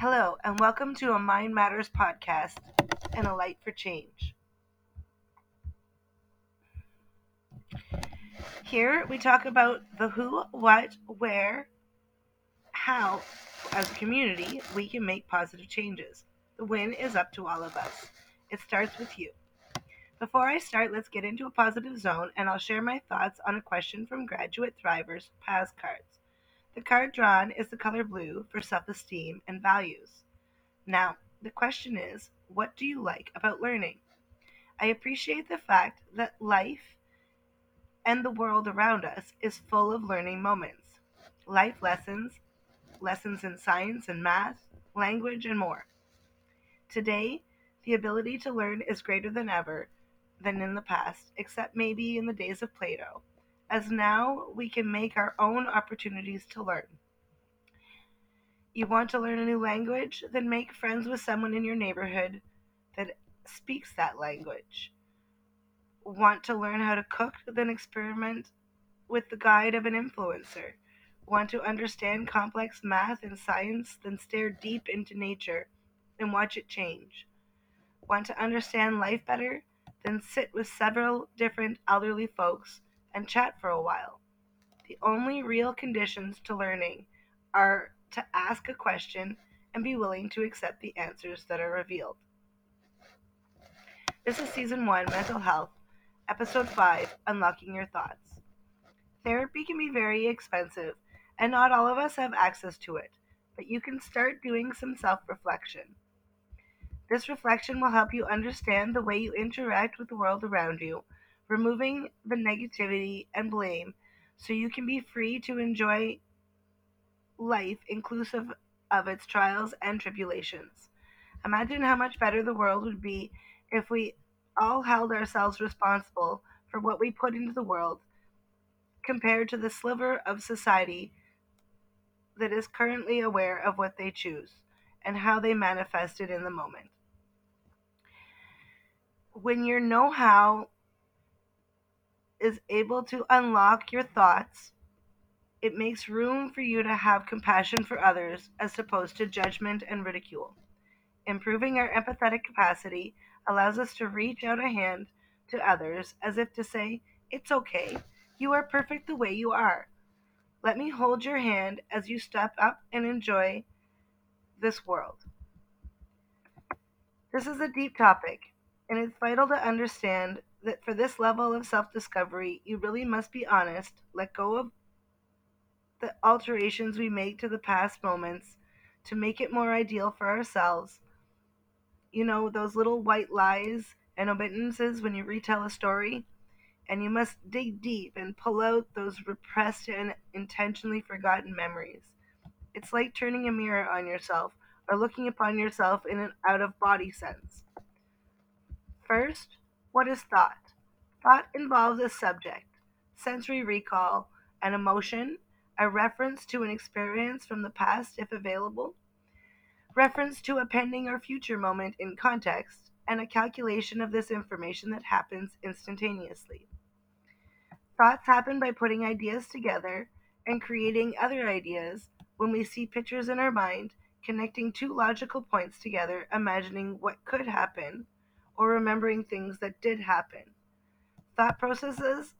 Hello, and welcome to a Mind Matters podcast and a light for change. Here we talk about the who, what, where, how, as a community, we can make positive changes. The win is up to all of us. It starts with you. Before I start, let's get into a positive zone and I'll share my thoughts on a question from Graduate Thrivers Paz cards. The card drawn is the color blue for self esteem and values. Now, the question is what do you like about learning? I appreciate the fact that life and the world around us is full of learning moments, life lessons, lessons in science and math, language, and more. Today, the ability to learn is greater than ever than in the past, except maybe in the days of Plato, as now we can make our own opportunities to learn. You want to learn a new language? Then make friends with someone in your neighborhood that speaks that language. Want to learn how to cook? Then experiment with the guide of an influencer. Want to understand complex math and science? Then stare deep into nature and watch it change. Want to understand life better? then sit with several different elderly folks and chat for a while. The only real conditions to learning are to ask a question and be willing to accept the answers that are revealed. This is Season 1 Mental Health, Episode 5 Unlocking Your Thoughts. Therapy can be very expensive, and not all of us have access to it, but you can start doing some self reflection. This reflection will help you understand the way you interact with the world around you, removing the negativity and blame so you can be free to enjoy life inclusive of its trials and tribulations. Imagine how much better the world would be if we all held ourselves responsible for what we put into the world compared to the sliver of society that is currently aware of what they choose and how they manifest it in the moment when your know how is able to unlock your thoughts, it makes room for you to have compassion for others as opposed to judgment and ridicule. Improving our empathetic capacity allows us to reach out a hand to others as if to say, It's okay. You are perfect the way you are. Let me hold your hand as you step up and enjoy this world. This is a deep topic, and it's vital to understand that for this level of self discovery, you really must be honest, let go of the alterations we make to the past moments to make it more ideal for ourselves. You know, those little white lies and omittances when you retell a story. And you must dig deep and pull out those repressed and intentionally forgotten memories. It's like turning a mirror on yourself or looking upon yourself in an out of body sense. First, what is thought? Thought involves a subject, sensory recall, an emotion, a reference to an experience from the past if available, reference to a pending or future moment in context, and a calculation of this information that happens instantaneously. Thoughts happen by putting ideas together and creating other ideas when we see pictures in our mind, connecting two logical points together, imagining what could happen or remembering things that did happen. Thought processes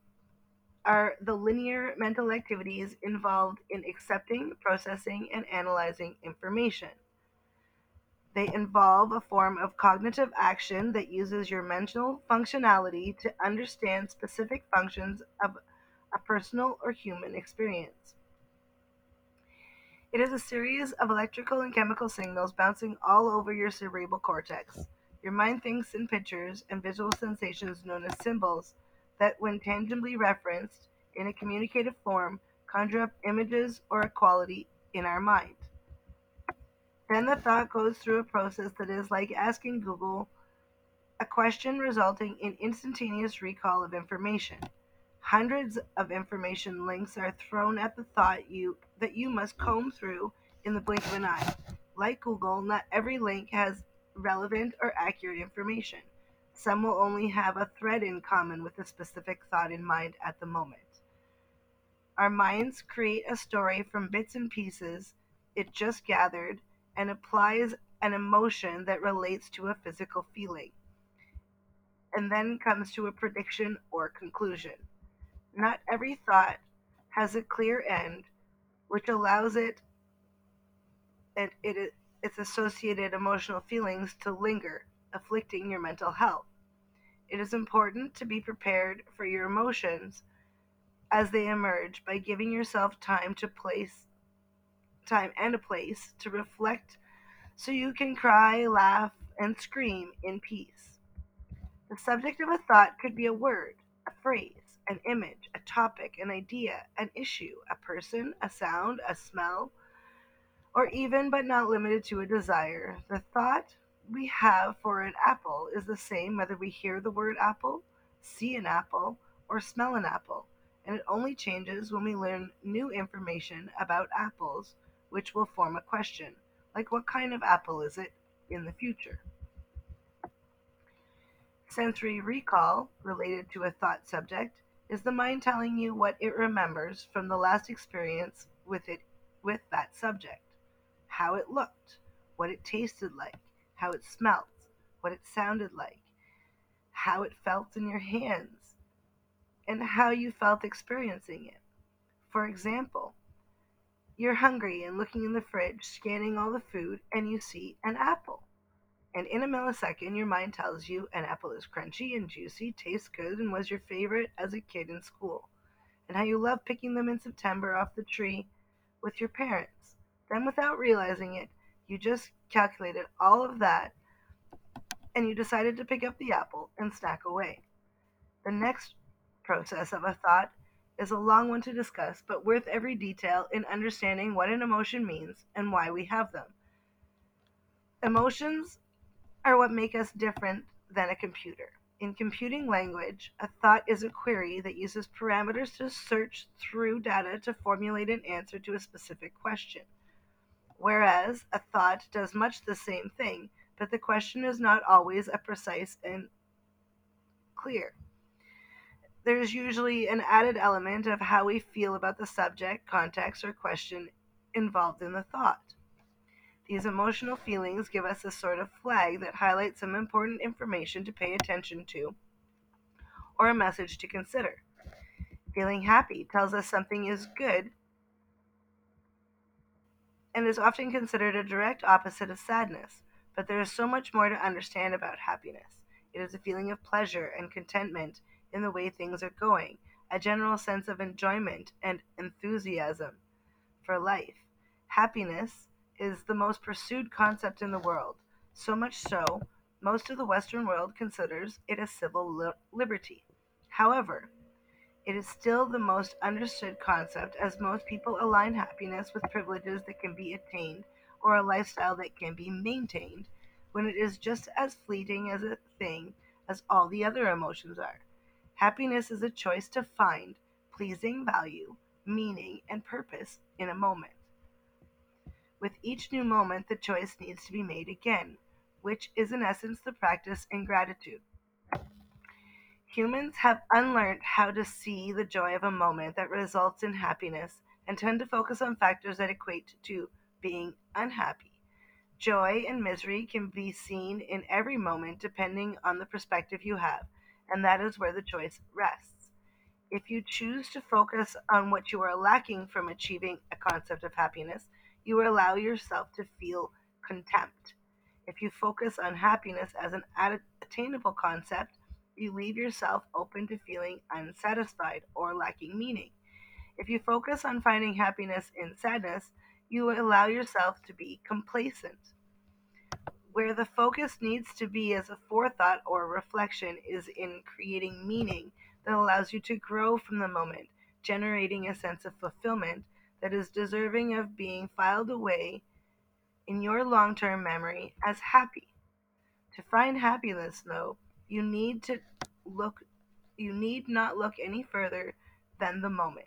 are the linear mental activities involved in accepting, processing, and analyzing information. They involve a form of cognitive action that uses your mental functionality to understand specific functions of a personal or human experience. It is a series of electrical and chemical signals bouncing all over your cerebral cortex. Your mind thinks in pictures and visual sensations known as symbols that, when tangibly referenced in a communicative form, conjure up images or a quality in our mind. Then the thought goes through a process that is like asking Google a question resulting in instantaneous recall of information. Hundreds of information links are thrown at the thought you that you must comb through in the blink of an eye. Like Google, not every link has relevant or accurate information. Some will only have a thread in common with a specific thought in mind at the moment. Our minds create a story from bits and pieces it just gathered and applies an emotion that relates to a physical feeling, and then comes to a prediction or conclusion. Not every thought has a clear end, which allows it, it, it its associated emotional feelings to linger, afflicting your mental health. It is important to be prepared for your emotions as they emerge by giving yourself time to place time and a place to reflect so you can cry, laugh, and scream in peace. The subject of a thought could be a word, a phrase, an image, a topic, an idea, an issue, a person, a sound, a smell, or even but not limited to a desire. The thought we have for an apple is the same whether we hear the word apple, see an apple, or smell an apple, and it only changes when we learn new information about apples, which will form a question, like what kind of apple is it in the future. Sensory recall, related to a thought subject, is the mind telling you what it remembers from the last experience with it with that subject, how it looked, what it tasted like, how it smelt, what it sounded like, how it felt in your hands, and how you felt experiencing it. For example, you're hungry and looking in the fridge, scanning all the food, and you see an apple. And in a millisecond, your mind tells you an apple is crunchy and juicy, tastes good, and was your favorite as a kid in school, and how you love picking them in September off the tree with your parents. Then, without realizing it, you just calculated all of that and you decided to pick up the apple and snack away. The next process of a thought is a long one to discuss, but worth every detail in understanding what an emotion means and why we have them. Emotions are what make us different than a computer. In computing language, a thought is a query that uses parameters to search through data to formulate an answer to a specific question whereas a thought does much the same thing, but the question is not always a precise and clear. There's usually an added element of how we feel about the subject, context, or question involved in the thought. These emotional feelings give us a sort of flag that highlights some important information to pay attention to or a message to consider. Feeling happy tells us something is good and is often considered a direct opposite of sadness. But there is so much more to understand about happiness. It is a feeling of pleasure and contentment in the way things are going, a general sense of enjoyment and enthusiasm for life. Happiness is the most pursued concept in the world, so much so, most of the Western world considers it a civil li- liberty. However, it is still the most understood concept, as most people align happiness with privileges that can be attained or a lifestyle that can be maintained, when it is just as fleeting as a thing as all the other emotions are. Happiness is a choice to find pleasing value, meaning, and purpose in a moment. With each new moment, the choice needs to be made again, which is in essence the practice in gratitude. Humans have unlearned how to see the joy of a moment that results in happiness and tend to focus on factors that equate to being unhappy. Joy and misery can be seen in every moment depending on the perspective you have, and that is where the choice rests. If you choose to focus on what you are lacking from achieving a concept of happiness, you allow yourself to feel contempt. If you focus on happiness as an attainable concept, you leave yourself open to feeling unsatisfied or lacking meaning. If you focus on finding happiness in sadness, you allow yourself to be complacent. Where the focus needs to be as a forethought or reflection is in creating meaning that allows you to grow from the moment, generating a sense of fulfillment that is deserving of being filed away in your long term memory as happy. To find happiness, though, you need to look you need not look any further than the moment.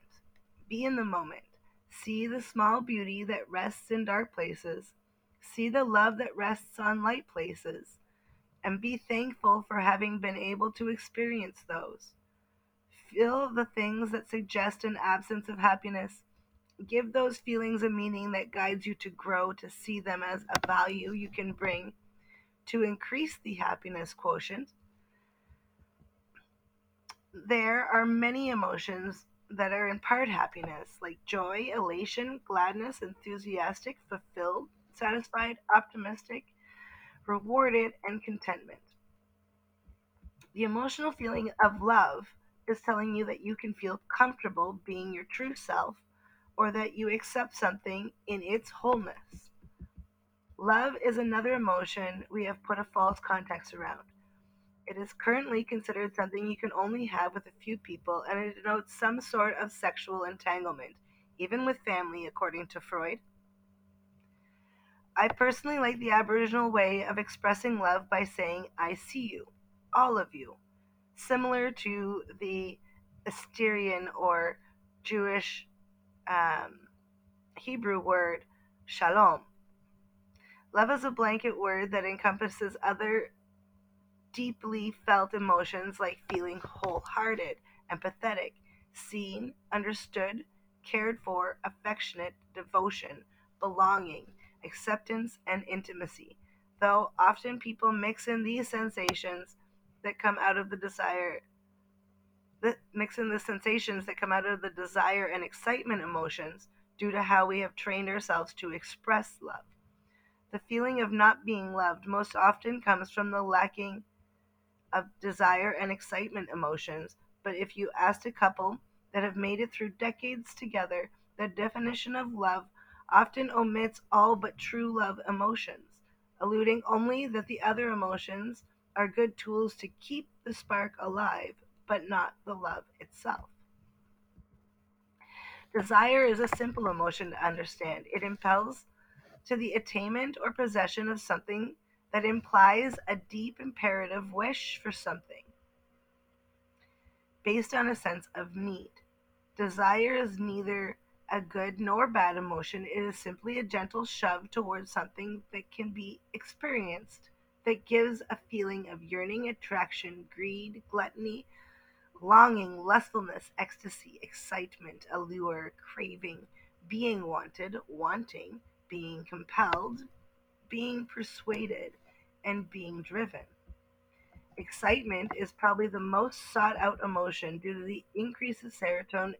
Be in the moment. See the small beauty that rests in dark places. See the love that rests on light places. And be thankful for having been able to experience those. Feel the things that suggest an absence of happiness. Give those feelings a meaning that guides you to grow, to see them as a value you can bring to increase the happiness quotient. There are many emotions that are in part happiness, like joy, elation, gladness, enthusiastic, fulfilled, satisfied, optimistic, rewarded, and contentment. The emotional feeling of love is telling you that you can feel comfortable being your true self or that you accept something in its wholeness. Love is another emotion we have put a false context around. It is currently considered something you can only have with a few people, and it denotes some sort of sexual entanglement, even with family, according to Freud. I personally like the Aboriginal way of expressing love by saying, I see you, all of you, similar to the Assyrian or Jewish um, Hebrew word shalom. Love is a blanket word that encompasses other deeply felt emotions like feeling wholehearted, empathetic, seen, understood, cared for, affectionate, devotion, belonging, acceptance, and intimacy. Though often people mix in these sensations that come out of the desire that mix in the sensations that come out of the desire and excitement emotions due to how we have trained ourselves to express love. The feeling of not being loved most often comes from the lacking of desire and excitement emotions, but if you asked a couple that have made it through decades together, the definition of love often omits all but true love emotions, alluding only that the other emotions are good tools to keep the spark alive, but not the love itself. Desire is a simple emotion to understand. It impels to the attainment or possession of something that implies a deep imperative wish for something based on a sense of need. Desire is neither a good nor bad emotion, it is simply a gentle shove towards something that can be experienced, that gives a feeling of yearning, attraction, greed, gluttony, longing, lustfulness, ecstasy, excitement, allure, craving, being wanted, wanting, being compelled, being persuaded, and being driven. Excitement is probably the most sought out emotion due to the increase of serotonin.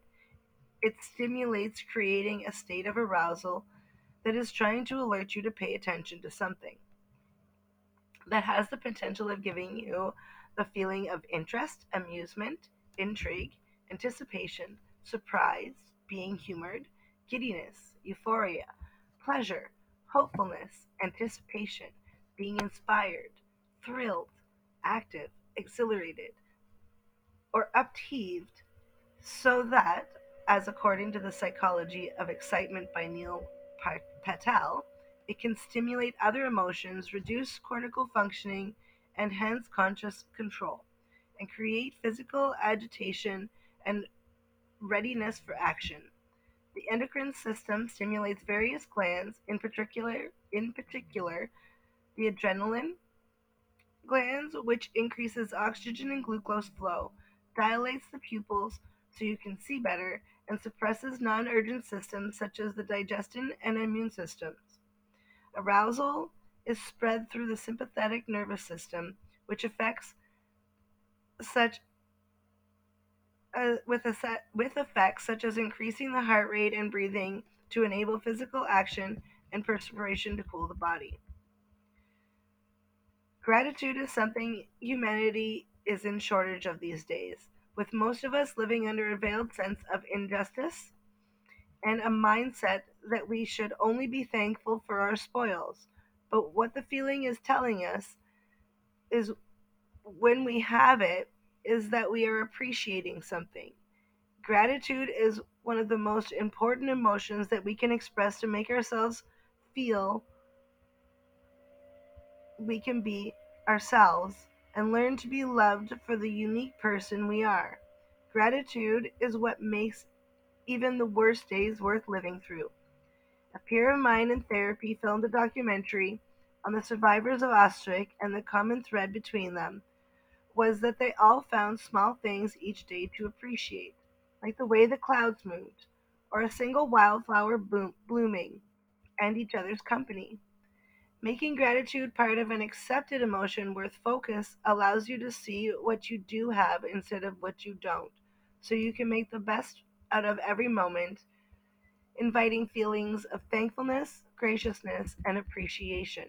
It stimulates creating a state of arousal that is trying to alert you to pay attention to something. That has the potential of giving you the feeling of interest, amusement, intrigue, anticipation, surprise, being humored, giddiness, euphoria, pleasure, hopefulness, anticipation, being inspired, thrilled, active, exhilarated, or upheaved, so that, as according to the psychology of excitement by Neil Patel, it can stimulate other emotions, reduce cortical functioning, and hence conscious control, and create physical agitation and readiness for action. The endocrine system stimulates various glands, in particular, in particular, the adrenaline glands, which increases oxygen and glucose flow, dilates the pupils so you can see better, and suppresses non-urgent systems such as the digestion and immune systems. Arousal is spread through the sympathetic nervous system, which affects such uh, with, a set, with effects such as increasing the heart rate and breathing to enable physical action and perspiration to cool the body. Gratitude is something humanity is in shortage of these days, with most of us living under a veiled sense of injustice and a mindset that we should only be thankful for our spoils. But what the feeling is telling us is when we have it, is that we are appreciating something. Gratitude is one of the most important emotions that we can express to make ourselves feel we can be ourselves and learn to be loved for the unique person we are. Gratitude is what makes even the worst days worth living through. A peer of mine in therapy filmed a documentary on the survivors of Auschwitz, and the common thread between them was that they all found small things each day to appreciate, like the way the clouds moved, or a single wildflower bloom- blooming, and each other's company. Making gratitude part of an accepted emotion worth focus allows you to see what you do have instead of what you don't, so you can make the best out of every moment, inviting feelings of thankfulness, graciousness, and appreciation.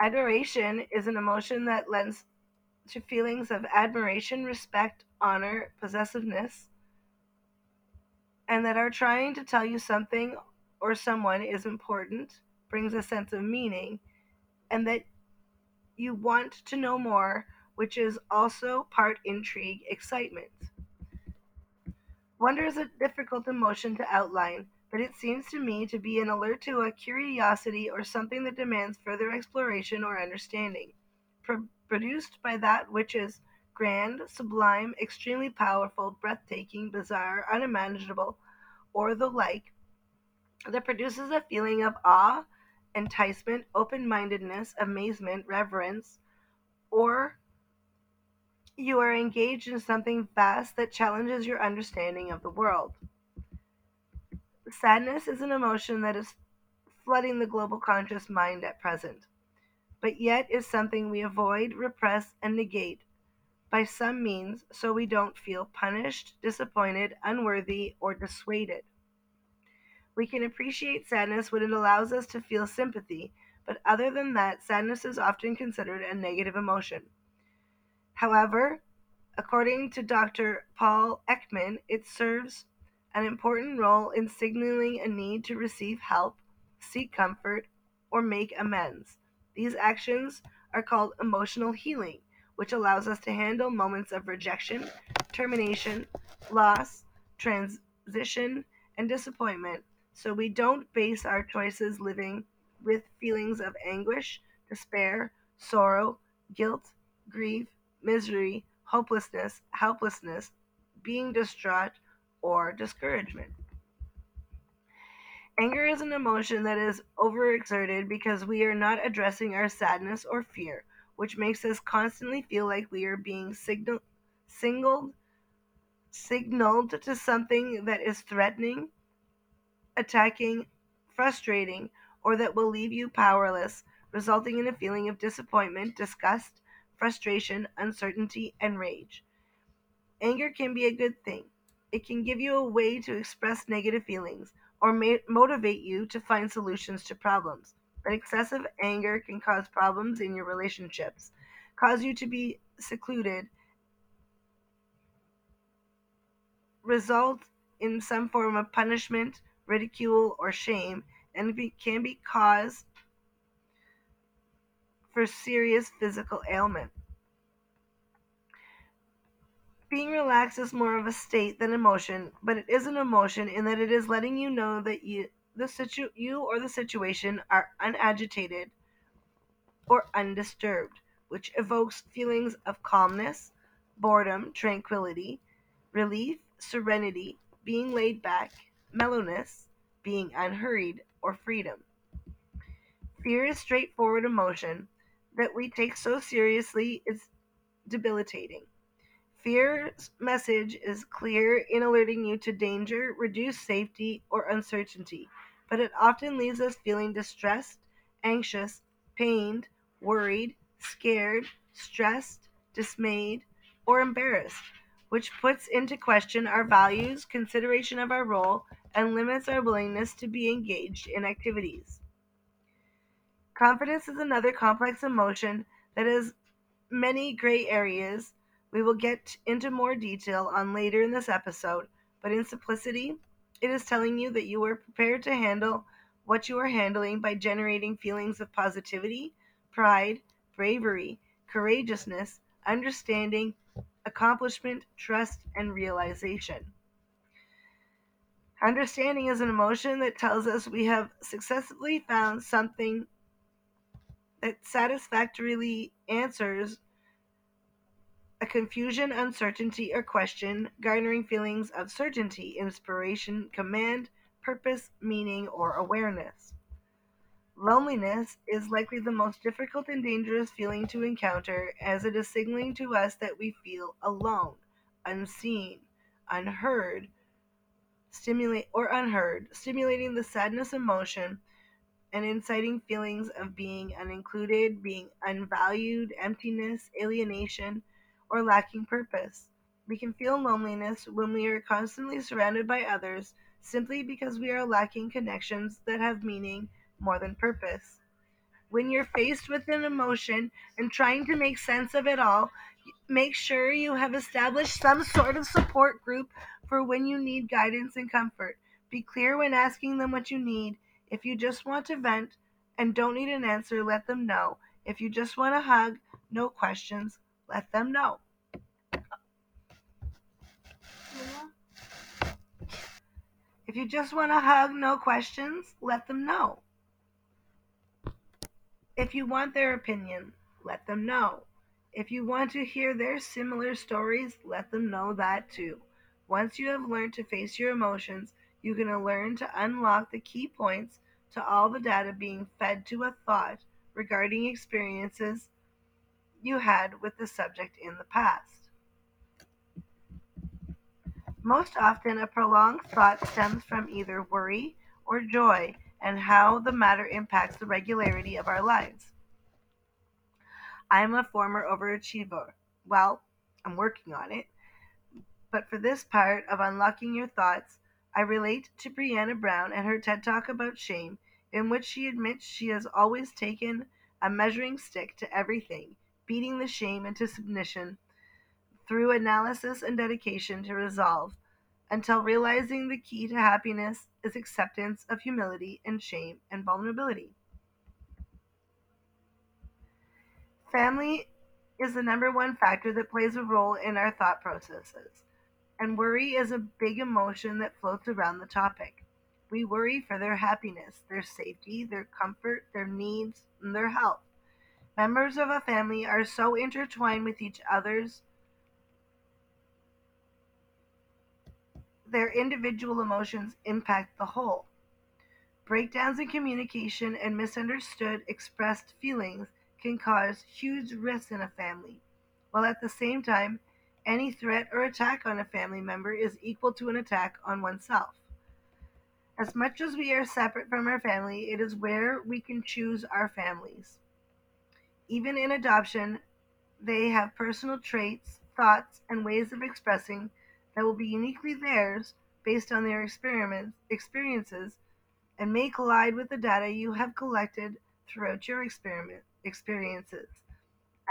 Adoration is an emotion that lends to feelings of admiration, respect, honor, possessiveness, and that are trying to tell you something or someone is important, brings a sense of meaning, and that you want to know more, which is also part intrigue, excitement. Wonder is a difficult emotion to outline, but it seems to me to be an alert to a curiosity or something that demands further exploration or understanding, pro- produced by that which is grand, sublime, extremely powerful, breathtaking, bizarre, unimaginable, or the like, that produces a feeling of awe, enticement, open mindedness, amazement, reverence, or you are engaged in something vast that challenges your understanding of the world. Sadness is an emotion that is flooding the global conscious mind at present, but yet is something we avoid, repress, and negate by some means so we don't feel punished, disappointed, unworthy, or dissuaded. We can appreciate sadness when it allows us to feel sympathy, but other than that, sadness is often considered a negative emotion. However, according to Dr. Paul Ekman, it serves an important role in signaling a need to receive help, seek comfort, or make amends. These actions are called emotional healing, which allows us to handle moments of rejection, termination, loss, transition, and disappointment so we don't base our choices living with feelings of anguish, despair, sorrow, guilt, grief, misery, hopelessness, helplessness, being distraught, or discouragement. Anger is an emotion that is overexerted because we are not addressing our sadness or fear, which makes us constantly feel like we are being signal- singled, signaled to something that is threatening, attacking, frustrating, or that will leave you powerless, resulting in a feeling of disappointment, disgust, frustration, uncertainty, and rage. Anger can be a good thing. It can give you a way to express negative feelings or ma- motivate you to find solutions to problems. But excessive anger can cause problems in your relationships, cause you to be secluded, result in some form of punishment, ridicule, or shame, and be, can be cause for serious physical ailment. Being relaxed is more of a state than emotion, but it is an emotion in that it is letting you know that you the situ you or the situation are unagitated or undisturbed, which evokes feelings of calmness, boredom, tranquility, relief, serenity, being laid back, mellowness, being unhurried, or freedom. Fear is straightforward emotion that we take so seriously is debilitating. Fear's message is clear in alerting you to danger, reduced safety, or uncertainty, but it often leaves us feeling distressed, anxious, pained, worried, scared, stressed, dismayed, or embarrassed, which puts into question our values, consideration of our role, and limits our willingness to be engaged in activities. Confidence is another complex emotion that has many gray areas we will get into more detail on later in this episode, but in simplicity, it is telling you that you are prepared to handle what you are handling by generating feelings of positivity, pride, bravery, courageousness, understanding, accomplishment, trust, and realization. Understanding is an emotion that tells us we have successfully found something that satisfactorily answers a confusion, uncertainty, or question, garnering feelings of certainty, inspiration, command, purpose, meaning, or awareness. Loneliness is likely the most difficult and dangerous feeling to encounter as it is signaling to us that we feel alone, unseen, unheard, stimulate or unheard, stimulating the sadness emotion and inciting feelings of being unincluded, being unvalued, emptiness, alienation, or lacking purpose. We can feel loneliness when we are constantly surrounded by others simply because we are lacking connections that have meaning more than purpose. When you're faced with an emotion and trying to make sense of it all, make sure you have established some sort of support group for when you need guidance and comfort. Be clear when asking them what you need. If you just want to vent and don't need an answer, let them know. If you just want a hug, no questions, let them know. If you just want a hug, no questions, let them know. If you want their opinion, let them know. If you want to hear their similar stories, let them know that too. Once you have learned to face your emotions, you can learn to unlock the key points to all the data being fed to a thought regarding experiences you had with the subject in the past. Most often, a prolonged thought stems from either worry or joy and how the matter impacts the regularity of our lives. I'm a former overachiever. Well, I'm working on it. But for this part of unlocking your thoughts, I relate to Brené Brown and her TED Talk about shame, in which she admits she has always taken a measuring stick to everything, beating the shame into submission through analysis and dedication to resolve until realizing the key to happiness is acceptance of humility and shame and vulnerability. Family is the number one factor that plays a role in our thought processes, and worry is a big emotion that floats around the topic. We worry for their happiness, their safety, their comfort, their needs, and their health. Members of a family are so intertwined with each other's their individual emotions impact the whole. Breakdowns in communication and misunderstood expressed feelings can cause huge risks in a family, while at the same time, any threat or attack on a family member is equal to an attack on oneself. As much as we are separate from our family, it is where we can choose our families. Even in adoption, they have personal traits, thoughts, and ways of expressing that will be uniquely theirs based on their experiences and may collide with the data you have collected throughout your experiment experiences.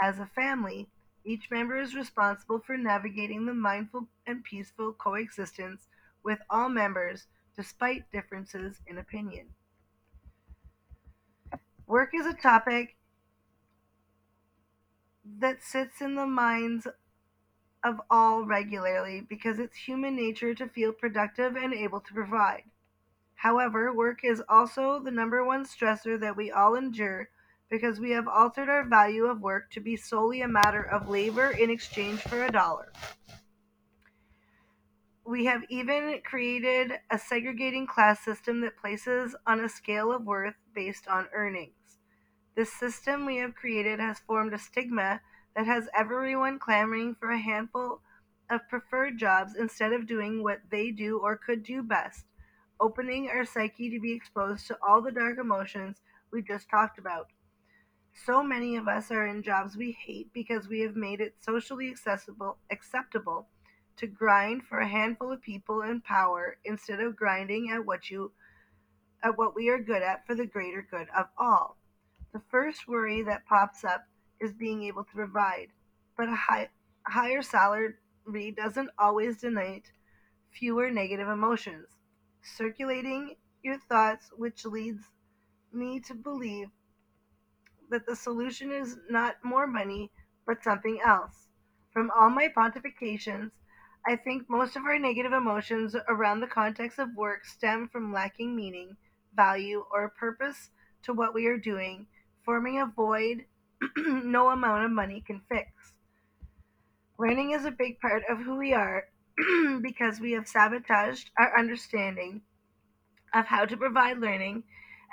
As a family, each member is responsible for navigating the mindful and peaceful coexistence with all members despite differences in opinion. Work is a topic that sits in the minds of all regularly because it's human nature to feel productive and able to provide. However, work is also the number one stressor that we all endure because we have altered our value of work to be solely a matter of labor in exchange for a dollar. We have even created a segregating class system that places on a scale of worth based on earnings. This system we have created has formed a stigma that has everyone clamoring for a handful of preferred jobs instead of doing what they do or could do best, opening our psyche to be exposed to all the dark emotions we just talked about. So many of us are in jobs we hate because we have made it socially accessible acceptable to grind for a handful of people in power instead of grinding at what you at what we are good at for the greater good of all. The first worry that pops up is being able to provide, but a high, higher salary doesn't always denote fewer negative emotions. Circulating your thoughts, which leads me to believe that the solution is not more money, but something else. From all my pontifications, I think most of our negative emotions around the context of work stem from lacking meaning, value, or purpose to what we are doing, forming a void no amount of money can fix. Learning is a big part of who we are because we have sabotaged our understanding of how to provide learning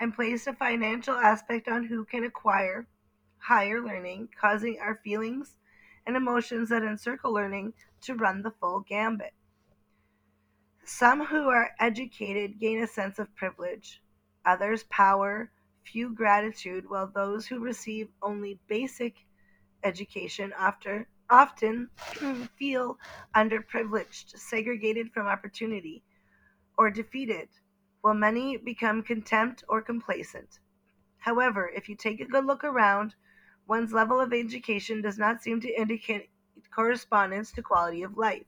and placed a financial aspect on who can acquire higher learning, causing our feelings and emotions that encircle learning to run the full gambit. Some who are educated gain a sense of privilege, others power, few gratitude, while those who receive only basic education after, often feel underprivileged, segregated from opportunity, or defeated, while many become contempt or complacent. However, if you take a good look around, one's level of education does not seem to indicate correspondence to quality of life.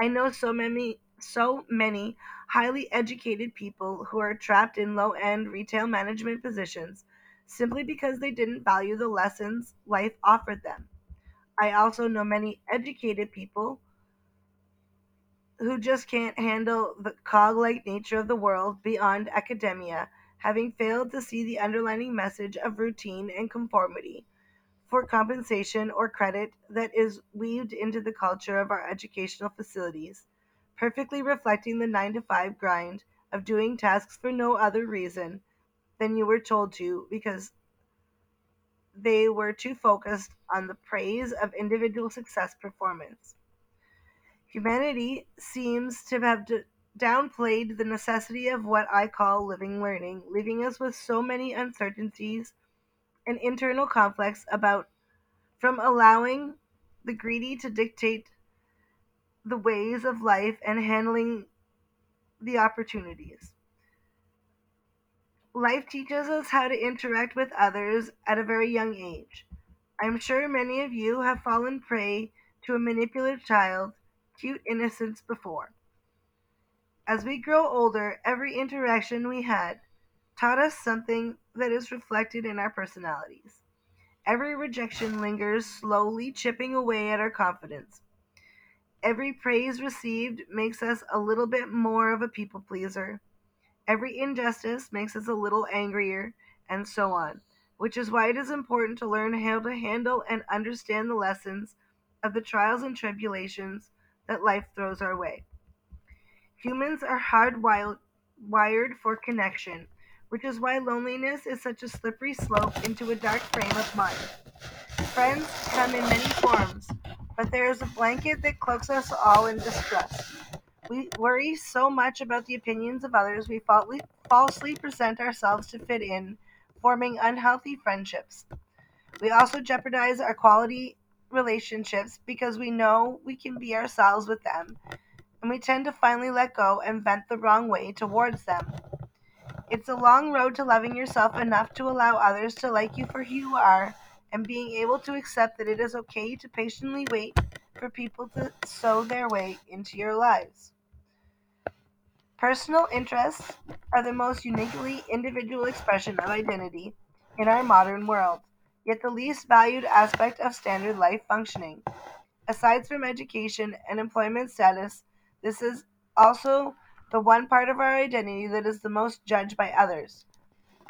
I know so many so many highly educated people who are trapped in low-end retail management positions simply because they didn't value the lessons life offered them. I also know many educated people who just can't handle the cog like nature of the world beyond academia, having failed to see the underlying message of routine and conformity for compensation or credit that is weaved into the culture of our educational facilities, perfectly reflecting the 9 to 5 grind of doing tasks for no other reason than you were told to because they were too focused on the praise of individual success performance. Humanity seems to have d- downplayed the necessity of what I call living learning, leaving us with so many uncertainties and internal conflicts about from allowing the greedy to dictate the ways of life and handling the opportunities. Life teaches us how to interact with others at a very young age. I'm sure many of you have fallen prey to a manipulative child, cute innocence before. As we grow older, every interaction we had taught us something that is reflected in our personalities. Every rejection lingers, slowly chipping away at our confidence. Every praise received makes us a little bit more of a people pleaser. Every injustice makes us a little angrier, and so on, which is why it is important to learn how to handle and understand the lessons of the trials and tribulations that life throws our way. Humans are hardwired wired for connection, which is why loneliness is such a slippery slope into a dark frame of mind. Friends come in many forms, but there is a blanket that cloaks us all in distrust. We worry so much about the opinions of others, we falsely, falsely present ourselves to fit in, forming unhealthy friendships. We also jeopardize our quality relationships because we know we can be ourselves with them, and we tend to finally let go and vent the wrong way towards them. It's a long road to loving yourself enough to allow others to like you for who you are and being able to accept that it is okay to patiently wait for people to sow their way into your lives. Personal interests are the most uniquely individual expression of identity in our modern world, yet the least valued aspect of standard life functioning. Aside from education and employment status, this is also the one part of our identity that is the most judged by others.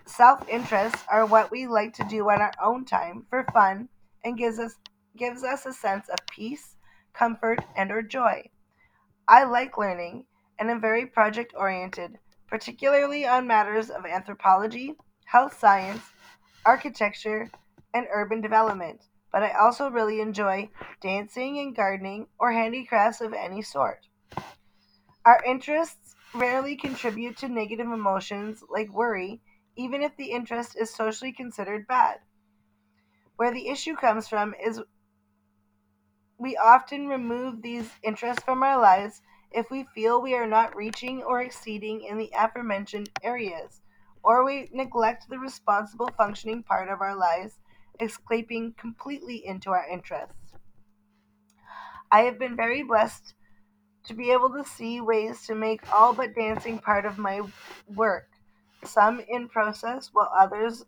Self interests are what we like to do on our own time for fun and gives us gives us a sense of peace, comfort, and or joy. I like learning and am very project oriented, particularly on matters of anthropology, health science, architecture, and urban development. But I also really enjoy dancing and gardening or handicrafts of any sort. Our interests rarely contribute to negative emotions like worry, even if the interest is socially considered bad. Where the issue comes from is we often remove these interests from our lives if we feel we are not reaching or exceeding in the aforementioned areas, or we neglect the responsible functioning part of our lives, escaping completely into our interests. I have been very blessed to be able to see ways to make all but dancing part of my work, some in process while others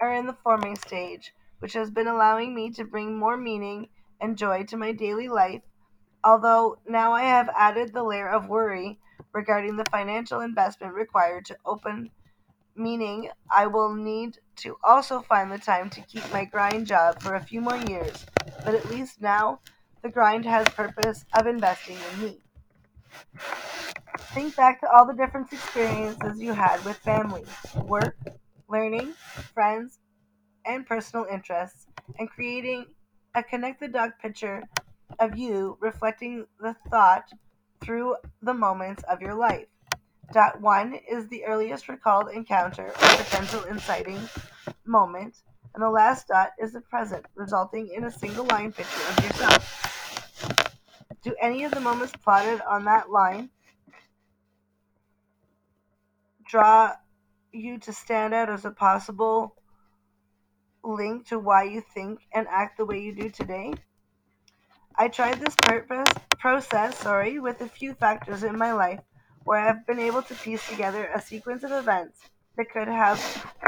are in the forming stage, which has been allowing me to bring more meaning and joy to my daily life. Although now I have added the layer of worry regarding the financial investment required to open, meaning I will need to also find the time to keep my grind job for a few more years. But at least now the grind has purpose of investing in me. Think back to all the different experiences you had with family, work, learning, friends, and personal interests, and creating a connect the dog picture of you reflecting the thought through the moments of your life. Dot one is the earliest recalled encounter or potential inciting moment, and the last dot is the present, resulting in a single line picture of yourself. Do any of the moments plotted on that line draw you to stand out as a possible link to why you think and act the way you do today? I tried this purpose, process sorry, with a few factors in my life where I've been able to piece together a sequence of events that could have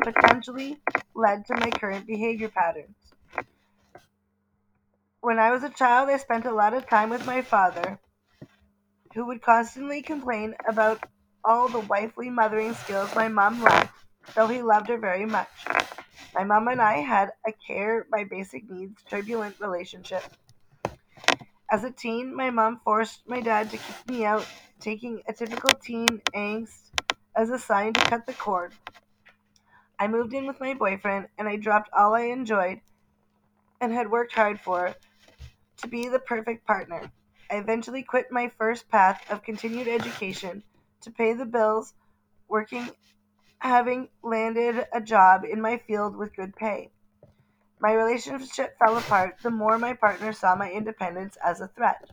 potentially led to my current behavior patterns. When I was a child, I spent a lot of time with my father, who would constantly complain about all the wifely mothering skills my mom lacked, though he loved her very much. My mom and I had a care by basic needs turbulent relationship. As a teen, my mom forced my dad to kick me out, taking a typical teen angst as a sign to cut the cord. I moved in with my boyfriend and I dropped all I enjoyed and had worked hard for to be the perfect partner. I eventually quit my first path of continued education to pay the bills, working having landed a job in my field with good pay. My relationship fell apart the more my partner saw my independence as a threat.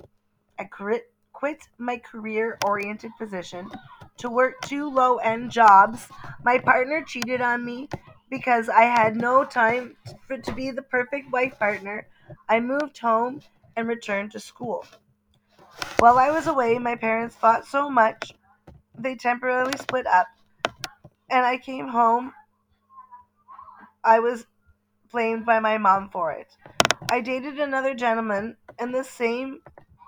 I quit, quit my career oriented position to work two low end jobs. My partner cheated on me because I had no time for, to be the perfect wife partner. I moved home and returned to school. While I was away, my parents fought so much they temporarily split up, and I came home. I was blamed by my mom for it. I dated another gentleman, and the same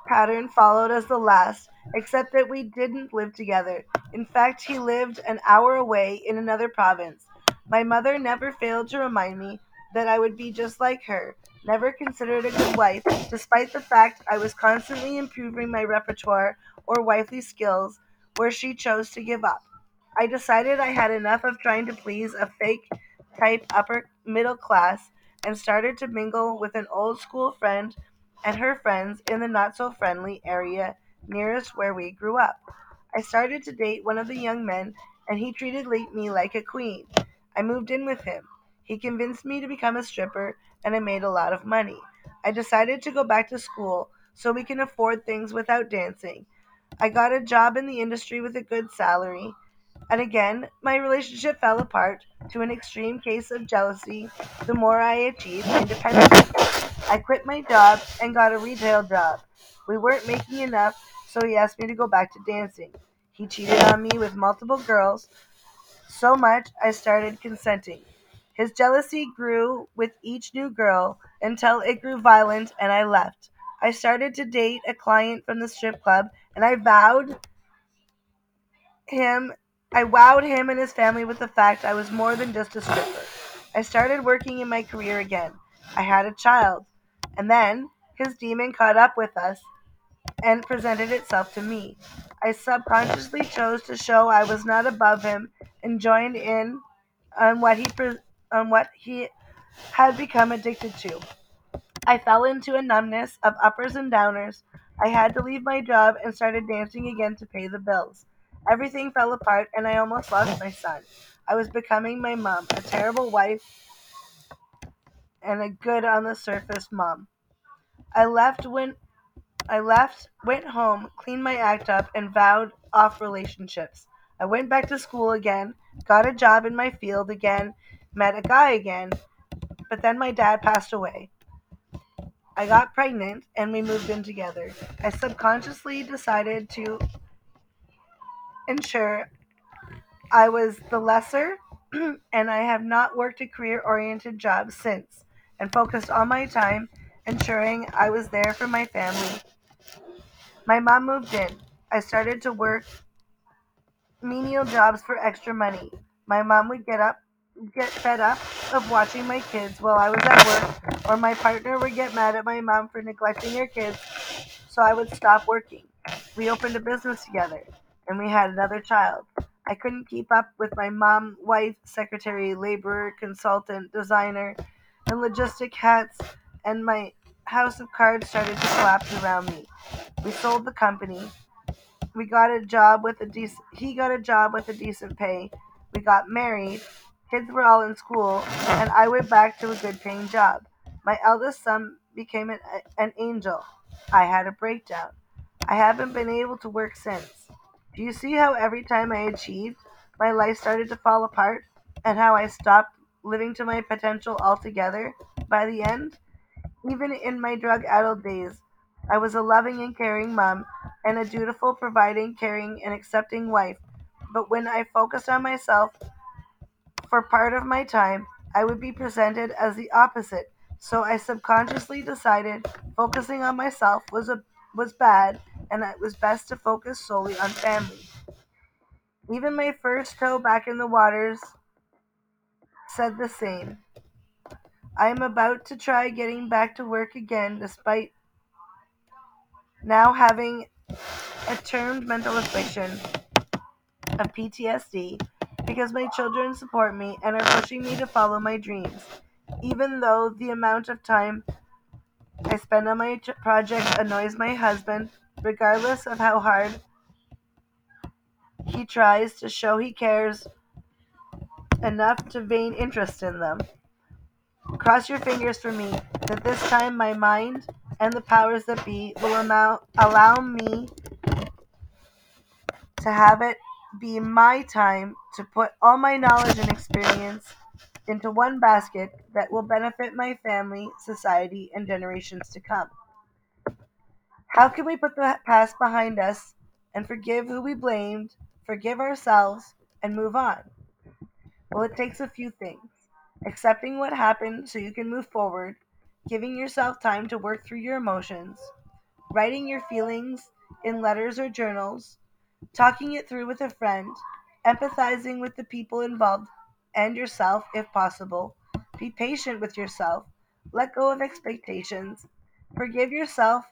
pattern followed as the last, except that we didn't live together. In fact, he lived an hour away in another province. My mother never failed to remind me that I would be just like her, never considered a good wife, despite the fact I was constantly improving my repertoire or wifely skills where she chose to give up. I decided I had enough of trying to please a fake type upper middle class and started to mingle with an old school friend and her friends in the not so friendly area nearest where we grew up. I started to date one of the young men, and he treated me like a queen. I moved in with him. He convinced me to become a stripper, and I made a lot of money. I decided to go back to school so we can afford things without dancing. I got a job in the industry with a good salary. And again, my relationship fell apart to an extreme case of jealousy the more I achieved independence. I quit my job and got a retail job. We weren't making enough, so he asked me to go back to dancing. He cheated on me with multiple girls, so much I started consenting. His jealousy grew with each new girl until it grew violent and I left. I started to date a client from the strip club and I vowed him I wowed him and his family with the fact I was more than just a stripper. I started working in my career again. I had a child. And then his demon caught up with us and presented itself to me. I subconsciously chose to show I was not above him and joined in on what he pre- on what he had become addicted to. I fell into a numbness of uppers and downers. I had to leave my job and started dancing again to pay the bills. Everything fell apart and I almost lost my son. I was becoming my mom, a terrible wife and a good on the surface mom. I left when I left, went home, cleaned my act up, and vowed off relationships. I went back to school again, got a job in my field again, met a guy again, but then my dad passed away. I got pregnant and we moved in together. I subconsciously decided to ensure I was the lesser and I have not worked a career oriented job since and focused all my time ensuring I was there for my family. My mom moved in. I started to work menial jobs for extra money. My mom would get up get fed up of watching my kids while I was at work, or my partner would get mad at my mom for neglecting her kids, so I would stop working. We opened a business together, and we had another child. I couldn't keep up with my mom, wife, secretary, laborer, consultant, designer, and logistic hats, and my house of cards started to collapse around me. We sold the company, We got a job with a decent. He got a job with a decent pay. We got married. Kids were all in school, and I went back to a good paying job. My eldest son became an, an angel. I had a breakdown. I haven't been able to work since. Do you see how every time I achieved, my life started to fall apart, and how I stopped living to my potential altogether by the end? Even in my drug addled days, I was a loving and caring mom and a dutiful, providing, caring, and accepting wife. But when I focused on myself for part of my time, I would be presented as the opposite. So I subconsciously decided focusing on myself was a was bad and it was best to focus solely on family. Even my first toe back in the waters said the same. I am about to try getting back to work again despite now having a termed mental affliction of PTSD because my children support me and are pushing me to follow my dreams. Even though the amount of time I spend on my project annoys my husband, regardless of how hard he tries to show he cares enough to vain interest in them. Cross your fingers for me that this time my mind and the powers that be will allow, allow me to have it be my time to put all my knowledge and experience into one basket that will benefit my family, society, and generations to come. How can we put the past behind us and forgive who we blamed, forgive ourselves, and move on? Well, it takes a few things accepting what happened so you can move forward, giving yourself time to work through your emotions, writing your feelings in letters or journals, talking it through with a friend, empathizing with the people involved and yourself if possible. Be patient with yourself. Let go of expectations. Forgive yourself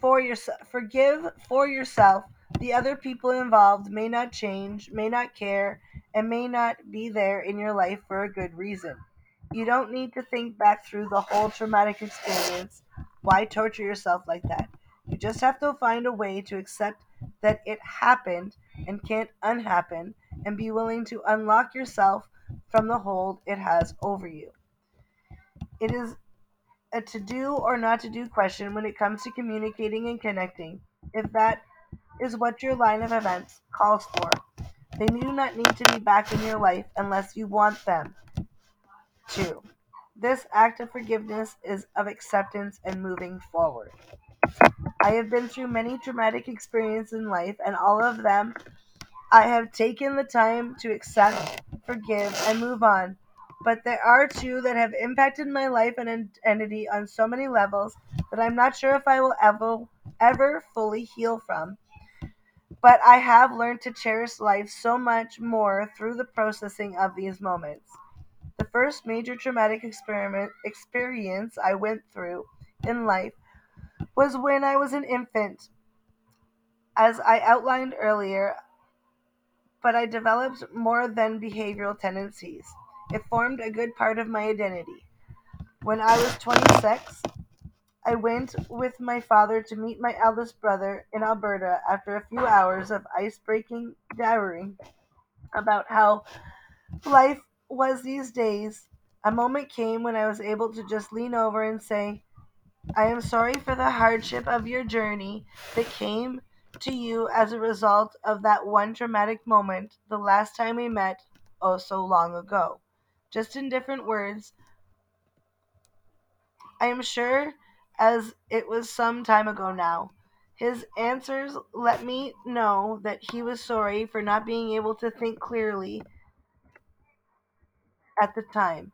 for yourself. Forgive for yourself. The other people involved may not change, may not care, and may not be there in your life for a good reason. You don't need to think back through the whole traumatic experience. Why torture yourself like that? You just have to find a way to accept that it happened and can't unhappen and be willing to unlock yourself from the hold it has over you. It is a to do or not to do question when it comes to communicating and connecting. If that is what your line of events calls for, they do not need to be back in your life unless you want them to. This act of forgiveness is of acceptance and moving forward. I have been through many traumatic experiences in life, and all of them I have taken the time to accept, forgive, and move on. But there are two that have impacted my life and identity on so many levels that I'm not sure if I will ever, ever fully heal from. But I have learned to cherish life so much more through the processing of these moments. The first major traumatic experiment experience I went through in life was when I was an infant. As I outlined earlier, but I developed more than behavioral tendencies. It formed a good part of my identity. When I was 26, I went with my father to meet my eldest brother in Alberta after a few hours of ice breaking diary about how life was these days. A moment came when I was able to just lean over and say, I am sorry for the hardship of your journey that came to you as a result of that one traumatic moment the last time we met oh so long ago. Just in different words, I am sure as it was some time ago now. His answers let me know that he was sorry for not being able to think clearly at the time.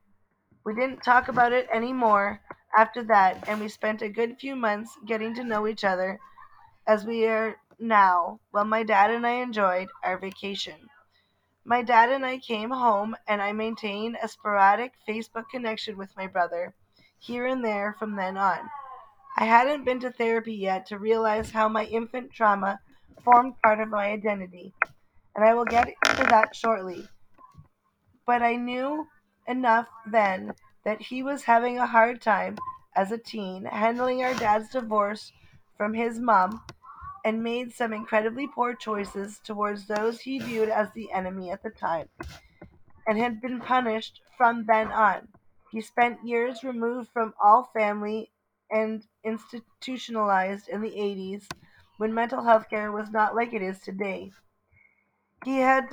We didn't talk about it anymore after that, and we spent a good few months getting to know each other as we are now, while my dad and I enjoyed our vacation. My dad and I came home, and I maintained a sporadic Facebook connection with my brother, here and there from then on. I hadn't been to therapy yet to realize how my infant trauma formed part of my identity, and I will get to that shortly. But I knew enough then that he was having a hard time as a teen handling our dad's divorce from his mom and made some incredibly poor choices towards those he viewed as the enemy at the time, and had been punished from then on. He spent years removed from all family and institutionalized in the 80s when mental health care was not like it is today. He had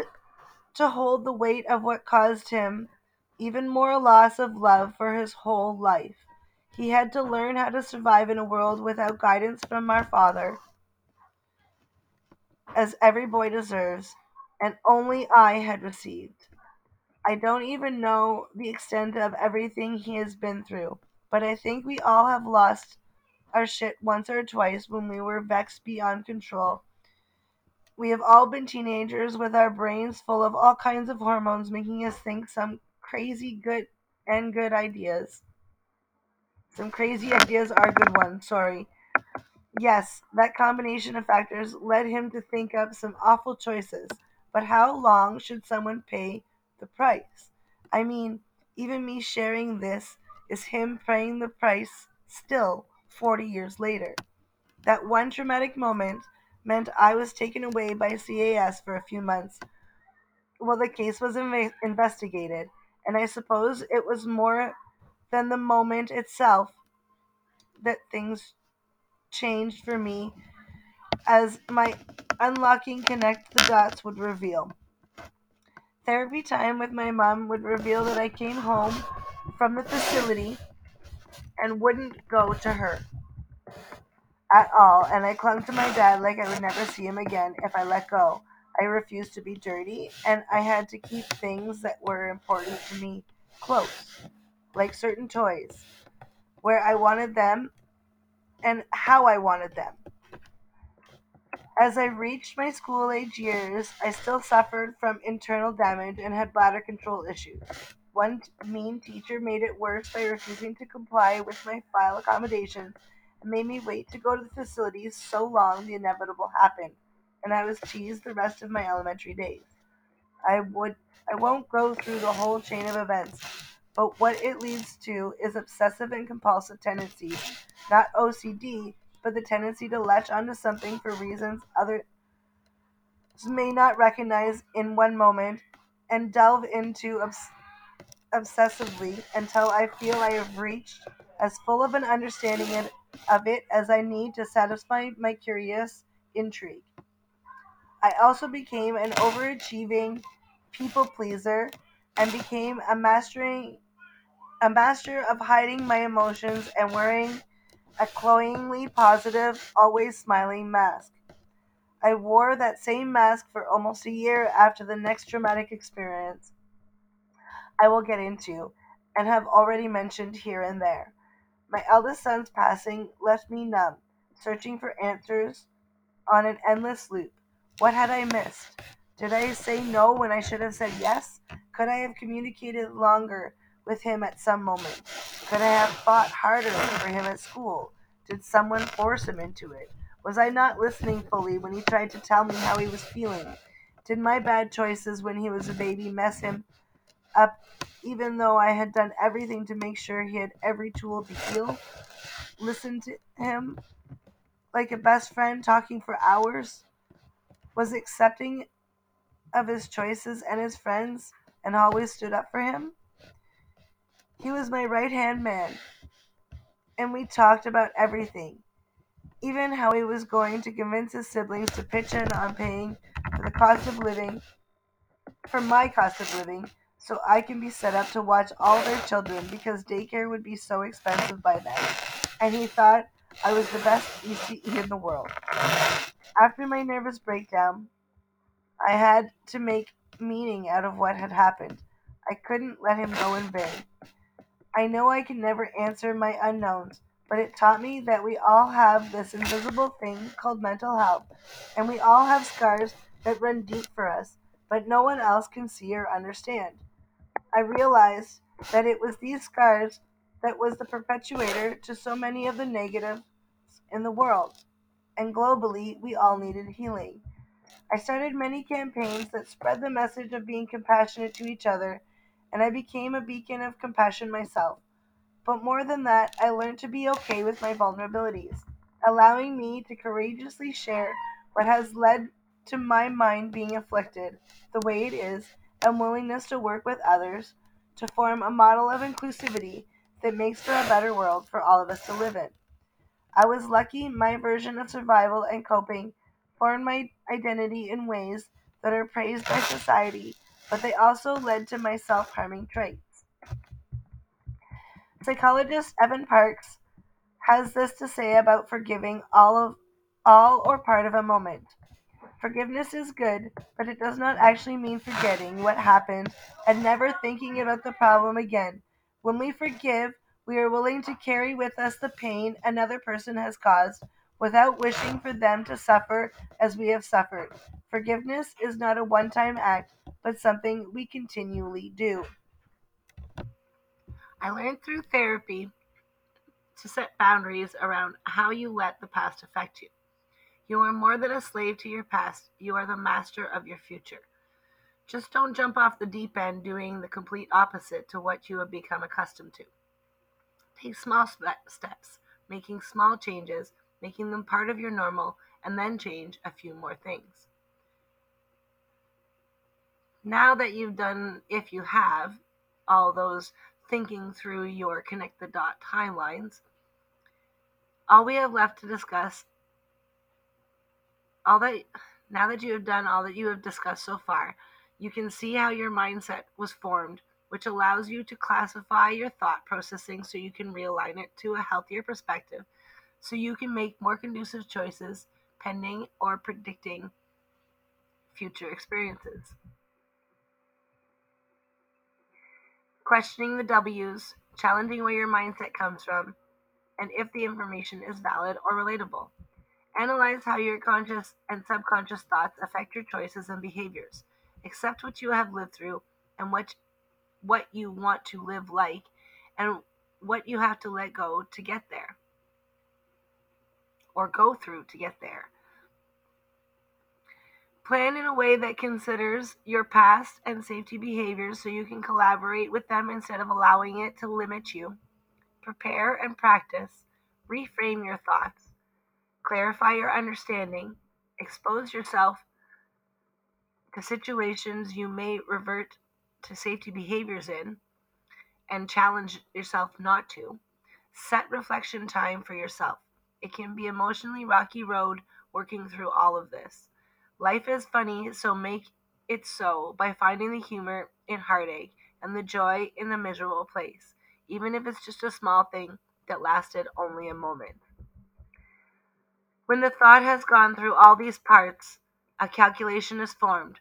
to hold the weight of what caused him even more loss of love for his whole life. He had to learn how to survive in a world without guidance from our Father, as every boy deserves, and only I had received. I don't even know the extent of everything he has been through, but I think we all have lost our shit once or twice when we were vexed beyond control. We have all been teenagers with our brains full of all kinds of hormones making us think some crazy good and good ideas. Some crazy ideas are good ones, sorry. Yes, that combination of factors led him to think up some awful choices. But how long should someone pay the price? I mean, even me sharing this is him paying the price still 40 years later. That one traumatic moment meant I was taken away by CAS for a few months while the case was inve- investigated, and I suppose it was more than the moment itself that things changed for me as my unlocking connect the dots would reveal. Therapy time with my mom would reveal that I came home from the facility and wouldn't go to her at all, and I clung to my dad like I would never see him again if I let go. I refused to be dirty, and I had to keep things that were important to me close, like certain toys, where I wanted them and how I wanted them. As I reached my school age years, I still suffered from internal damage and had bladder control issues. One mean teacher made it worse by refusing to comply with my file accommodations and made me wait to go to the facilities so long the inevitable happened, and I was teased the rest of my elementary days. I would I won't go through the whole chain of events, but what it leads to is obsessive and compulsive tendencies, not OCD, but the tendency to latch onto something for reasons others may not recognize in one moment and delve into obs- obsessively until I feel I have reached as full of an understanding of it as I need to satisfy my curious intrigue. I also became an overachieving people pleaser and became a mastering a master of hiding my emotions and wearing a cloyingly positive, always smiling mask. I wore that same mask for almost a year after the next traumatic experience I will get into and have already mentioned here and there. My eldest son's passing left me numb, searching for answers on an endless loop. What had I missed? Did I say no when I should have said yes? Could I have communicated longer with him at some moment? Could I have fought harder for him at school? Did someone force him into it? Was I not listening fully when he tried to tell me how he was feeling? Did my bad choices when he was a baby mess him up even though I had done everything to make sure he had every tool to heal? Listen to him like a best friend talking for hours? Was accepting of his choices and his friends and always stood up for him? He was my right hand man, and we talked about everything, even how he was going to convince his siblings to pitch in on paying for the cost of living, for my cost of living, so I can be set up to watch all their children because daycare would be so expensive by then. And he thought I was the best ECE in the world. After my nervous breakdown, I had to make meaning out of what had happened. I couldn't let him go in vain. I know I can never answer my unknowns, but it taught me that we all have this invisible thing called mental health, and we all have scars that run deep for us, but no one else can see or understand. I realized that it was these scars that was the perpetuator to so many of the negatives in the world, and globally we all needed healing. I started many campaigns that spread the message of being compassionate to each other, and I became a beacon of compassion myself. But more than that, I learned to be okay with my vulnerabilities. allowing me to courageously share what has led to my mind being afflicted the way it is, and willingness to work with others to form a model of inclusivity that makes for a better world for all of us to live in. I was lucky my version of survival and coping formed my identity in ways that are praised by society, but they also led to my self harming traits. Psychologist Evan Parks has this to say about forgiving all of all or part of a moment. Forgiveness is good, but it does not actually mean forgetting what happened and never thinking about the problem again. When we forgive, we are willing to carry with us the pain another person has caused without wishing for them to suffer as we have suffered. Forgiveness is not a one time act, but something we continually do. I learned through therapy to set boundaries around how you let the past affect you. You are more than a slave to your past, you are the master of your future. Just don't jump off the deep end doing the complete opposite to what you have become accustomed to. Take small steps, making small changes, making them part of your normal, and then change a few more things. Now that you've done, if you have, all those thinking through your connect the dot timelines, all we have left to discuss all that now that you have done all that you have discussed so far, you can see how your mindset was formed, which allows you to classify your thought processing so you can realign it to a healthier perspective, so you can make more conducive choices pending or predicting future experiences. Questioning the W's, challenging where your mindset comes from, and if the information is valid or relatable. Analyze how your conscious and subconscious thoughts affect your choices and behaviors. Accept what you have lived through and what what you want to live like and what you have to let go to get there or go through to get there. Plan in a way that considers your past and safety behaviors so you can collaborate with them instead of allowing it to limit you. Prepare and practice. Reframe your thoughts clarify your understanding, expose yourself to situations you may revert to safety behaviors in, and challenge yourself not to. Set reflection time for yourself. It can be emotionally rocky road working through all of this. Life is funny, so make it so by finding the humor in heartache and the joy in the miserable place, even if it's just a small thing that lasted only a moment. When the thought has gone through all these parts, a calculation is formed,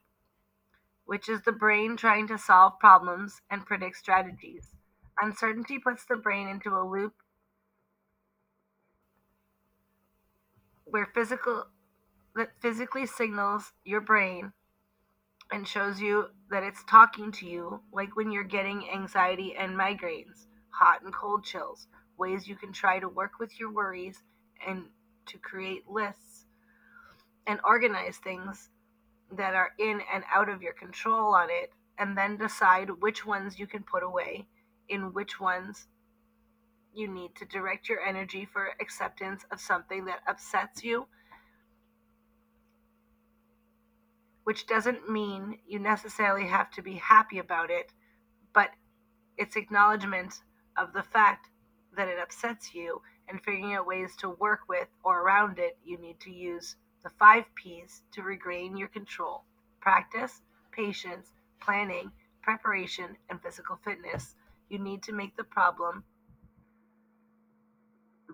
which is the brain trying to solve problems and predict strategies. Uncertainty puts the brain into a loop where physical that physically signals your brain and shows you that it's talking to you like when you're getting anxiety and migraines, hot and cold chills, ways you can try to work with your worries and to create lists and organize things that are in and out of your control on it, and then decide which ones you can put away, in which ones you need to direct your energy for acceptance of something that upsets you. Which doesn't mean you necessarily have to be happy about it, but it's acknowledgement of the fact that it upsets you and figuring out ways to work with or around it, you need to use the five P's to regain your control practice, patience, planning, preparation, and physical fitness. You need to make the problem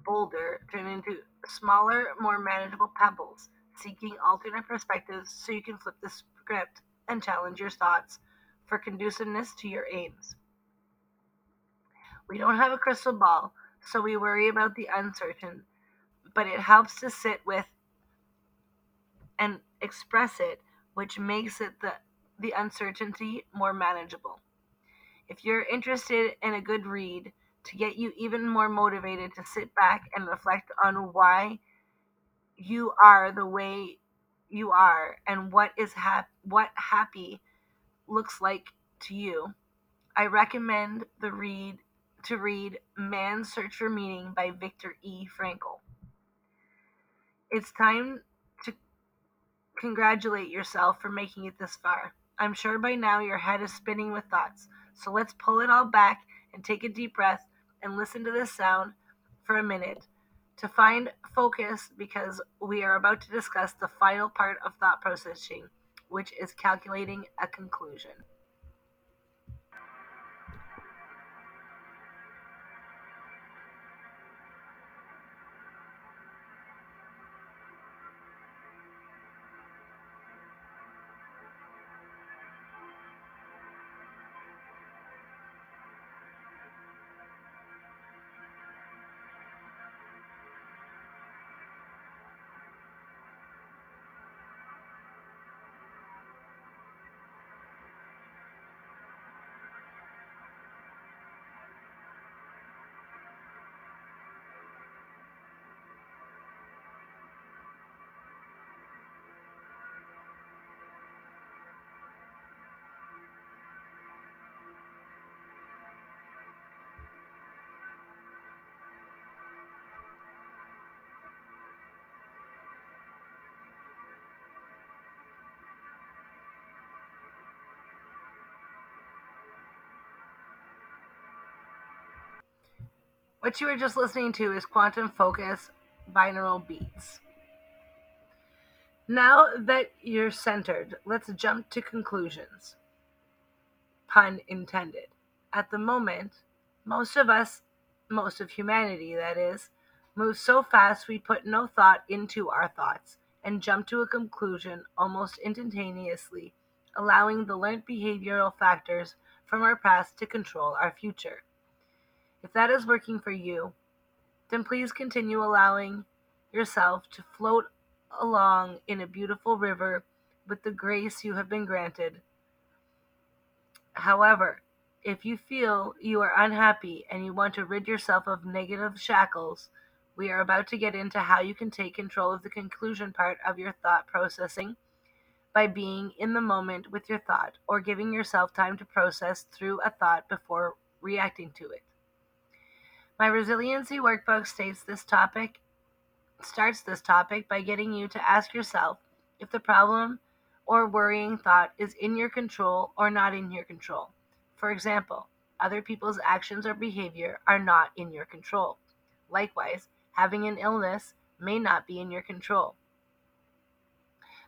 boulder turn into smaller, more manageable pebbles, seeking alternate perspectives so you can flip the script and challenge your thoughts for conduciveness to your aims. We don't have a crystal ball, so we worry about the uncertain, but it helps to sit with and express it, which makes it the, the uncertainty more manageable. If you're interested in a good read to get you even more motivated to sit back and reflect on why you are the way you are and what is hap- what happy looks like to you, I recommend the read to read Man's Search for Meaning by Viktor E. Frankl. It's time to congratulate yourself for making it this far. I'm sure by now your head is spinning with thoughts. So let's pull it all back and take a deep breath and listen to this sound for a minute to find focus because we are about to discuss the final part of thought processing, which is calculating a conclusion. What you were just listening to is Quantum Focus Binaural Beats. Now that you're centered, let's jump to conclusions. Pun intended. At the moment, most of us, most of humanity that is, moves so fast we put no thought into our thoughts and jump to a conclusion almost instantaneously, allowing the learned behavioral factors from our past to control our future. If that is working for you, then please continue allowing yourself to float along in a beautiful river with the grace you have been granted. However, if you feel you are unhappy and you want to rid yourself of negative shackles, we are about to get into how you can take control of the conclusion part of your thought processing by being in the moment with your thought or giving yourself time to process through a thought before reacting to it. My resiliency workbook states this topic starts this topic by getting you to ask yourself if the problem or worrying thought is in your control or not in your control. For example, other people's actions or behavior are not in your control. Likewise, having an illness may not be in your control.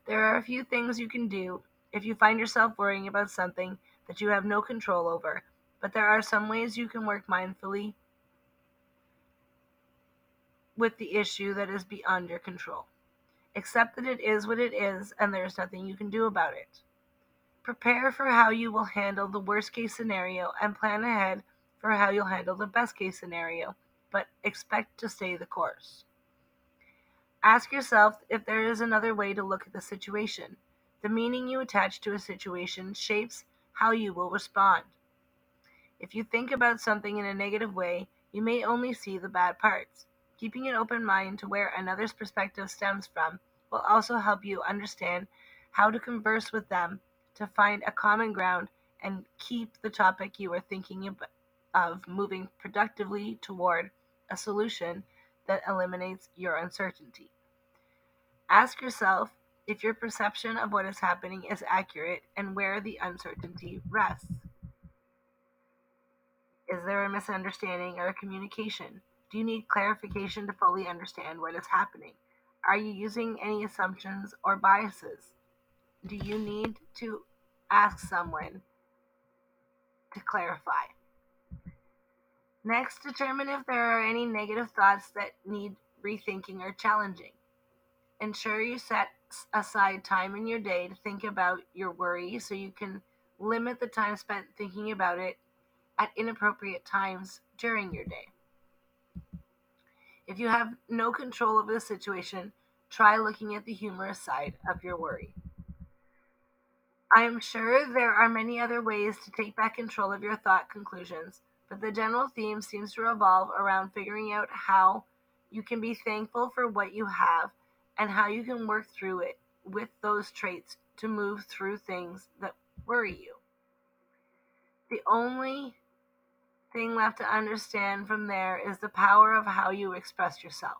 There are a few things you can do if you find yourself worrying about something that you have no control over, but there are some ways you can work mindfully with the issue that is beyond your control. Accept that it is what it is and there is nothing you can do about it. Prepare for how you will handle the worst case scenario and plan ahead for how you'll handle the best case scenario, but expect to stay the course. Ask yourself if there is another way to look at the situation. The meaning you attach to a situation shapes how you will respond. If you think about something in a negative way, you may only see the bad parts. Keeping an open mind to where another's perspective stems from will also help you understand how to converse with them to find a common ground and keep the topic you are thinking of moving productively toward a solution that eliminates your uncertainty. Ask yourself if your perception of what is happening is accurate and where the uncertainty rests. Is there a misunderstanding or a communication? Do you need clarification to fully understand what is happening? Are you using any assumptions or biases? Do you need to ask someone to clarify? Next, determine if there are any negative thoughts that need rethinking or challenging. Ensure you set aside time in your day to think about your worry so you can limit the time spent thinking about it at inappropriate times during your day. If you have no control over the situation, try looking at the humorous side of your worry. I am sure there are many other ways to take back control of your thought conclusions, but the general theme seems to revolve around figuring out how you can be thankful for what you have and how you can work through it with those traits to move through things that worry you. The only thing left to understand from there is the power of how you express yourself.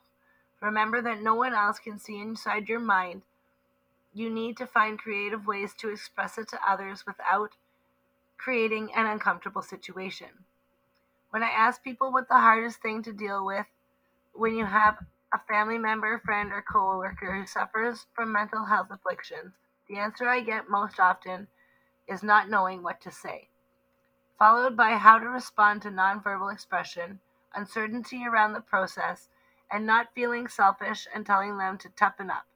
Remember that no one else can see inside your mind. You need to find creative ways to express it to others without creating an uncomfortable situation. When I ask people what the hardest thing to deal with when you have a family member, friend, or coworker who suffers from mental health afflictions, the answer I get most often is not knowing what to say, followed by how to respond to nonverbal expression, uncertainty around the process, and not feeling selfish and telling them to toughen up.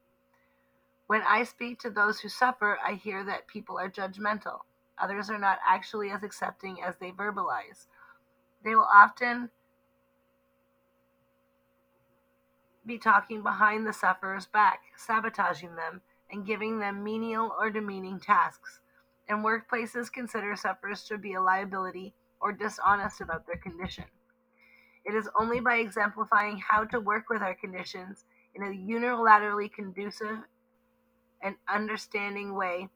When I speak to those who suffer, I hear that people are judgmental. Others are not actually as accepting as they verbalize. They will often be talking behind the sufferer's back, sabotaging them, and giving them menial or demeaning tasks. And workplaces consider sufferers to be a liability or dishonest about their condition. It is only by exemplifying how to work with our conditions in a unilaterally conducive and understanding way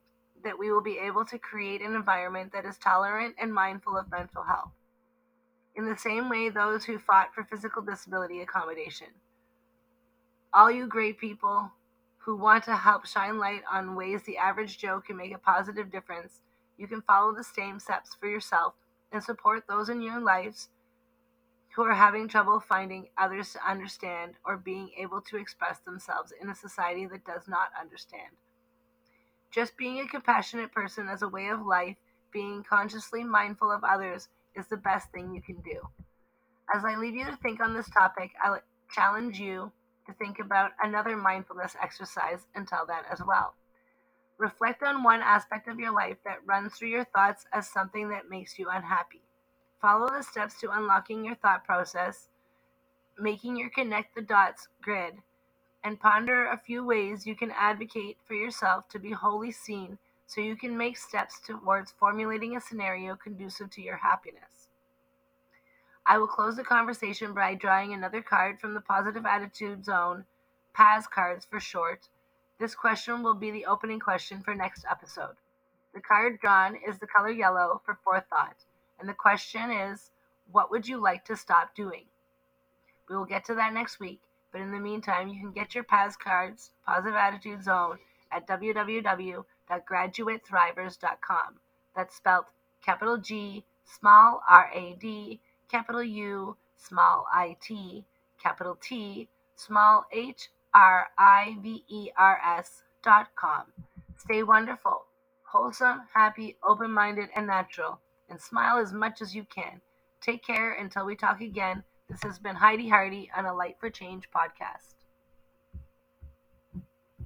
that we will be able to create an environment that is tolerant and mindful of mental health. In the same way, those who fought for physical disability accommodation. All you great people who want to help shine light on ways the average Joe can make a positive difference, you can follow the same steps for yourself and support those in your lives who are having trouble finding others to understand or being able to express themselves in a society that does not understand. Just being a compassionate person as a way of life, being consciously mindful of others, is the best thing you can do. As I leave you to think on this topic, I challenge you to think about another mindfulness exercise until then as well. Reflect on one aspect of your life that runs through your thoughts as something that makes you unhappy. Follow the steps to unlocking your thought process, making your connect the dots grid, and ponder a few ways you can advocate for yourself to be wholly seen so you can make steps towards formulating a scenario conducive to your happiness. I will close the conversation by drawing another card from the Positive Attitude Zone, PAZ cards for short. This question will be the opening question for next episode. The card drawn is the color yellow for forethought, and the question is What would you like to stop doing? We will get to that next week, but in the meantime, you can get your PAZ cards, Positive Attitude Zone, at www.graduatethrivers.com. That's spelled capital G, small r a d capital U, small i t, capital T, small h r i v e r s dot com. Stay wonderful, wholesome, happy, open minded, and natural, and smile as much as you can. Take care until we talk again. This has been Heidi Hardy on a Light for Change podcast.